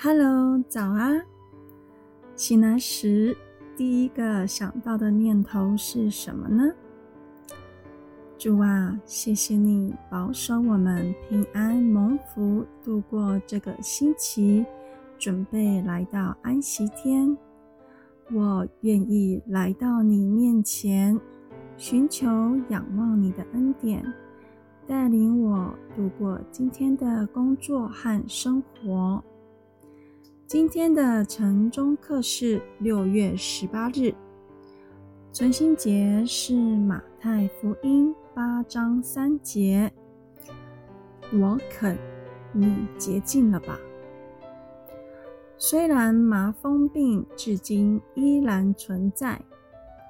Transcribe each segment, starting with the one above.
Hello，早啊！醒来时第一个想到的念头是什么呢？主啊，谢谢你保守我们平安蒙福度过这个星期，准备来到安息天。我愿意来到你面前，寻求仰望你的恩典，带领我度过今天的工作和生活。今天的晨钟课是六月十八日，存心节是马太福音八章三节。我肯，你洁净了吧？虽然麻风病至今依然存在，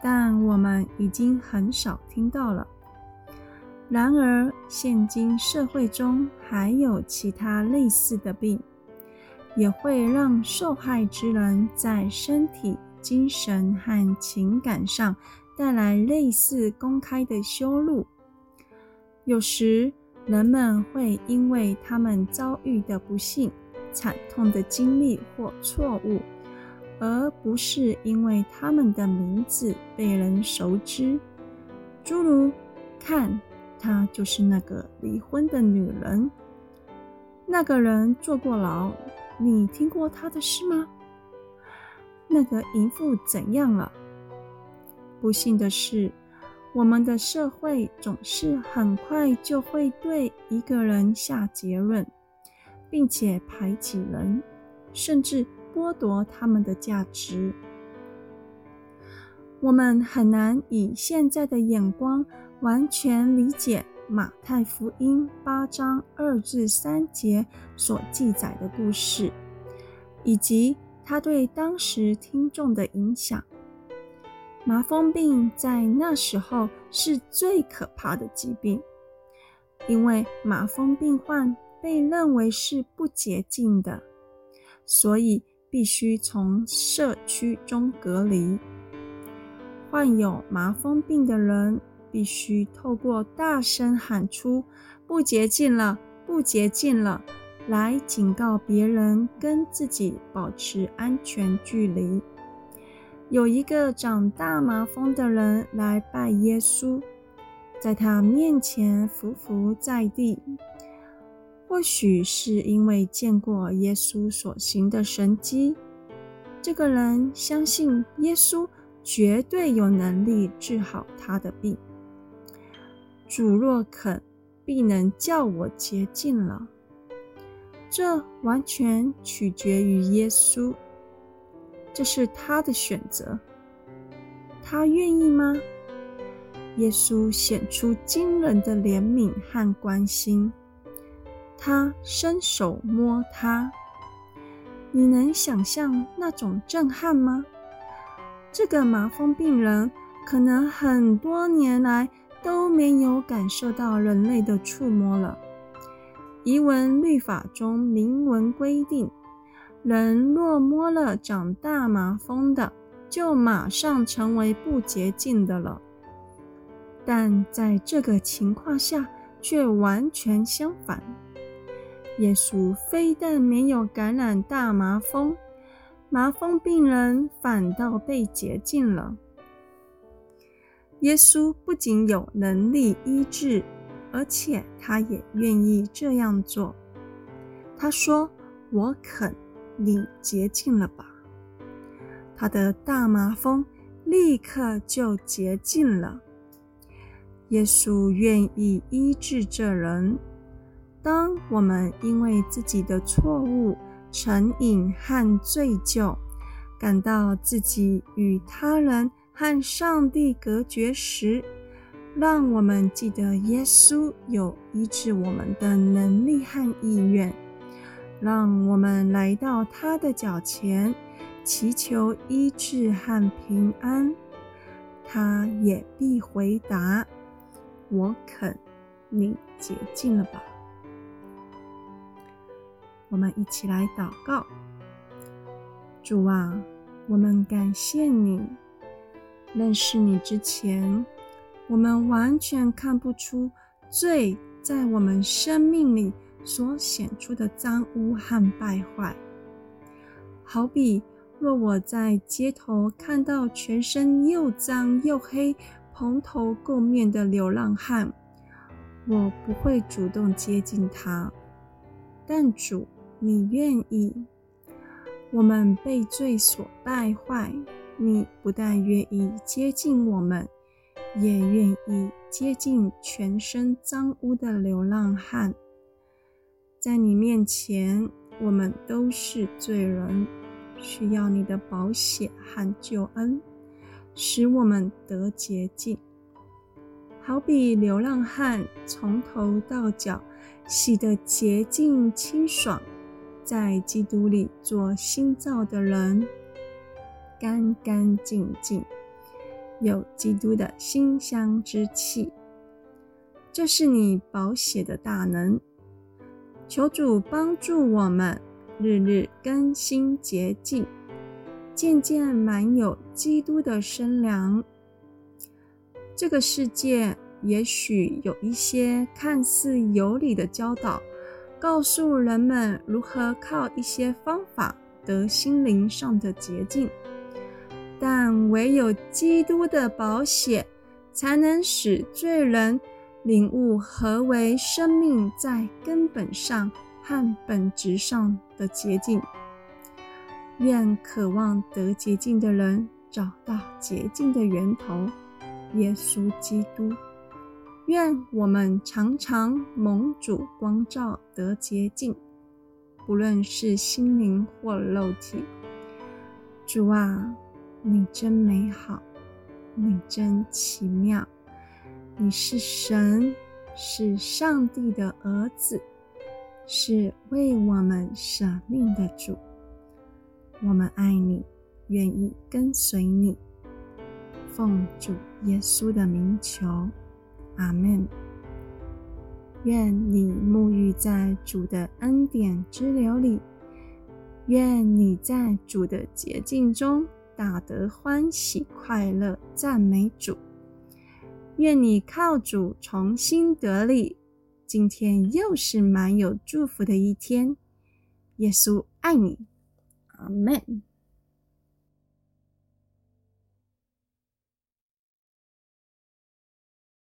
但我们已经很少听到了。然而，现今社会中还有其他类似的病。也会让受害之人在身体、精神和情感上带来类似公开的羞辱。有时，人们会因为他们遭遇的不幸、惨痛的经历或错误，而不是因为他们的名字被人熟知。诸如，看，她就是那个离婚的女人，那个人坐过牢。你听过他的事吗？那个淫妇怎样了？不幸的是，我们的社会总是很快就会对一个人下结论，并且排挤人，甚至剥夺他们的价值。我们很难以现在的眼光完全理解。马太福音八章二至三节所记载的故事，以及他对当时听众的影响。麻风病在那时候是最可怕的疾病，因为麻风病患被认为是不洁净的，所以必须从社区中隔离。患有麻风病的人，必须透过大声喊出“不洁净了，不洁净了”，来警告别人跟自己保持安全距离。有一个长大麻风的人来拜耶稣，在他面前伏伏在地。或许是因为见过耶稣所行的神迹，这个人相信耶稣绝对有能力治好他的病。主若肯，必能叫我洁净了。这完全取决于耶稣，这是他的选择。他愿意吗？耶稣显出惊人的怜悯和关心，他伸手摸他。你能想象那种震撼吗？这个麻风病人可能很多年来。都没有感受到人类的触摸了。遗文律法中明文规定，人若摸了长大麻风的，就马上成为不洁净的了。但在这个情况下，却完全相反。耶稣非但没有感染大麻风，麻风病人反倒被洁净了。耶稣不仅有能力医治，而且他也愿意这样做。他说：“我肯，你洁净了吧。”他的大麻风立刻就洁净了。耶稣愿意医治这人。当我们因为自己的错误、成瘾和罪疚，感到自己与他人，和上帝隔绝时，让我们记得耶稣有医治我们的能力和意愿。让我们来到他的脚前，祈求医治和平安。他也必回答：“我肯，你洁净了吧。”我们一起来祷告：主啊，我们感谢你。认识你之前，我们完全看不出罪在我们生命里所显出的脏污和败坏。好比若我在街头看到全身又脏又黑、蓬头垢面的流浪汉，我不会主动接近他。但主，你愿意。我们被罪所败坏，你不但愿意接近我们，也愿意接近全身脏污的流浪汉。在你面前，我们都是罪人，需要你的宝血和救恩，使我们得洁净。好比流浪汉从头到脚洗得洁净清爽。在基督里做新造的人，干干净净，有基督的馨香之气。这是你宝血的大能。求主帮助我们，日日更新洁净，渐渐满有基督的身量。这个世界也许有一些看似有理的教导。告诉人们如何靠一些方法得心灵上的洁净，但唯有基督的宝血，才能使罪人领悟何为生命在根本上和本质上的洁净。愿渴望得洁净的人找到洁净的源头——耶稣基督。愿我们常常蒙主光照得洁净，不论是心灵或肉体。主啊，你真美好，你真奇妙，你是神，是上帝的儿子，是为我们舍命的主。我们爱你，愿意跟随你，奉主耶稣的名求。阿门。愿你沐浴在主的恩典之流里，愿你在主的洁净中大得欢喜快乐，赞美主。愿你靠主重新得力。今天又是满有祝福的一天。耶稣爱你。阿门。